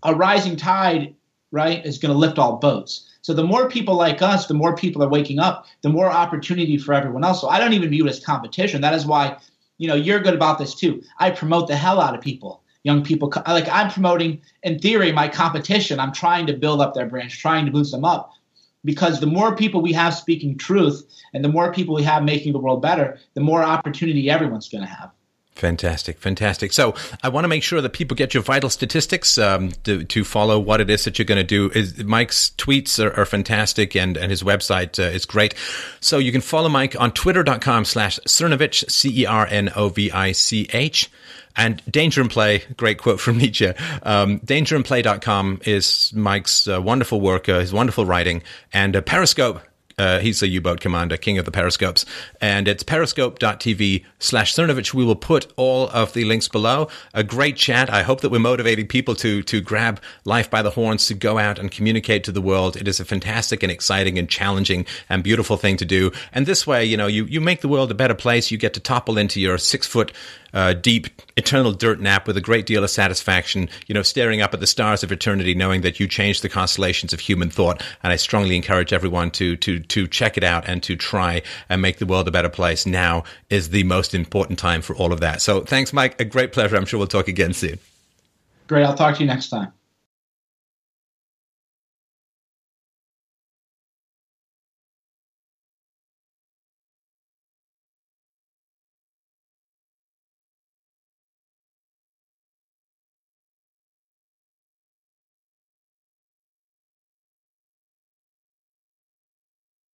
a rising tide right is going to lift all boats so the more people like us, the more people are waking up, the more opportunity for everyone else. So I don't even view it as competition. That is why, you know, you're good about this too. I promote the hell out of people, young people. Like I'm promoting, in theory, my competition. I'm trying to build up their branch, trying to boost them up. Because the more people we have speaking truth and the more people we have making the world better, the more opportunity everyone's going to have. Fantastic, fantastic. So I want to make sure that people get your vital statistics um, to, to, follow what it is that you're going to do. Is, Mike's tweets are, are, fantastic and, and his website uh, is great. So you can follow Mike on twitter.com slash Cernovich, C-E-R-N-O-V-I-C-H. And Danger and Play, great quote from Nietzsche. Um, dangerandplay.com is Mike's uh, wonderful work, uh, his wonderful writing. And uh, Periscope, uh, he's a U-boat commander, king of the periscopes. And it's periscope.tv slash Cernovich. We will put all of the links below. A great chat. I hope that we're motivating people to, to grab life by the horns, to go out and communicate to the world. It is a fantastic and exciting and challenging and beautiful thing to do. And this way, you know, you, you make the world a better place. You get to topple into your six foot uh, deep eternal dirt nap with a great deal of satisfaction, you know, staring up at the stars of eternity, knowing that you changed the constellations of human thought. And I strongly encourage everyone to, to, to check it out and to try and make the world a better place. Now is the most important time for all of that. So thanks, Mike. A great pleasure. I'm sure we'll talk again soon. Great. I'll talk to you next time.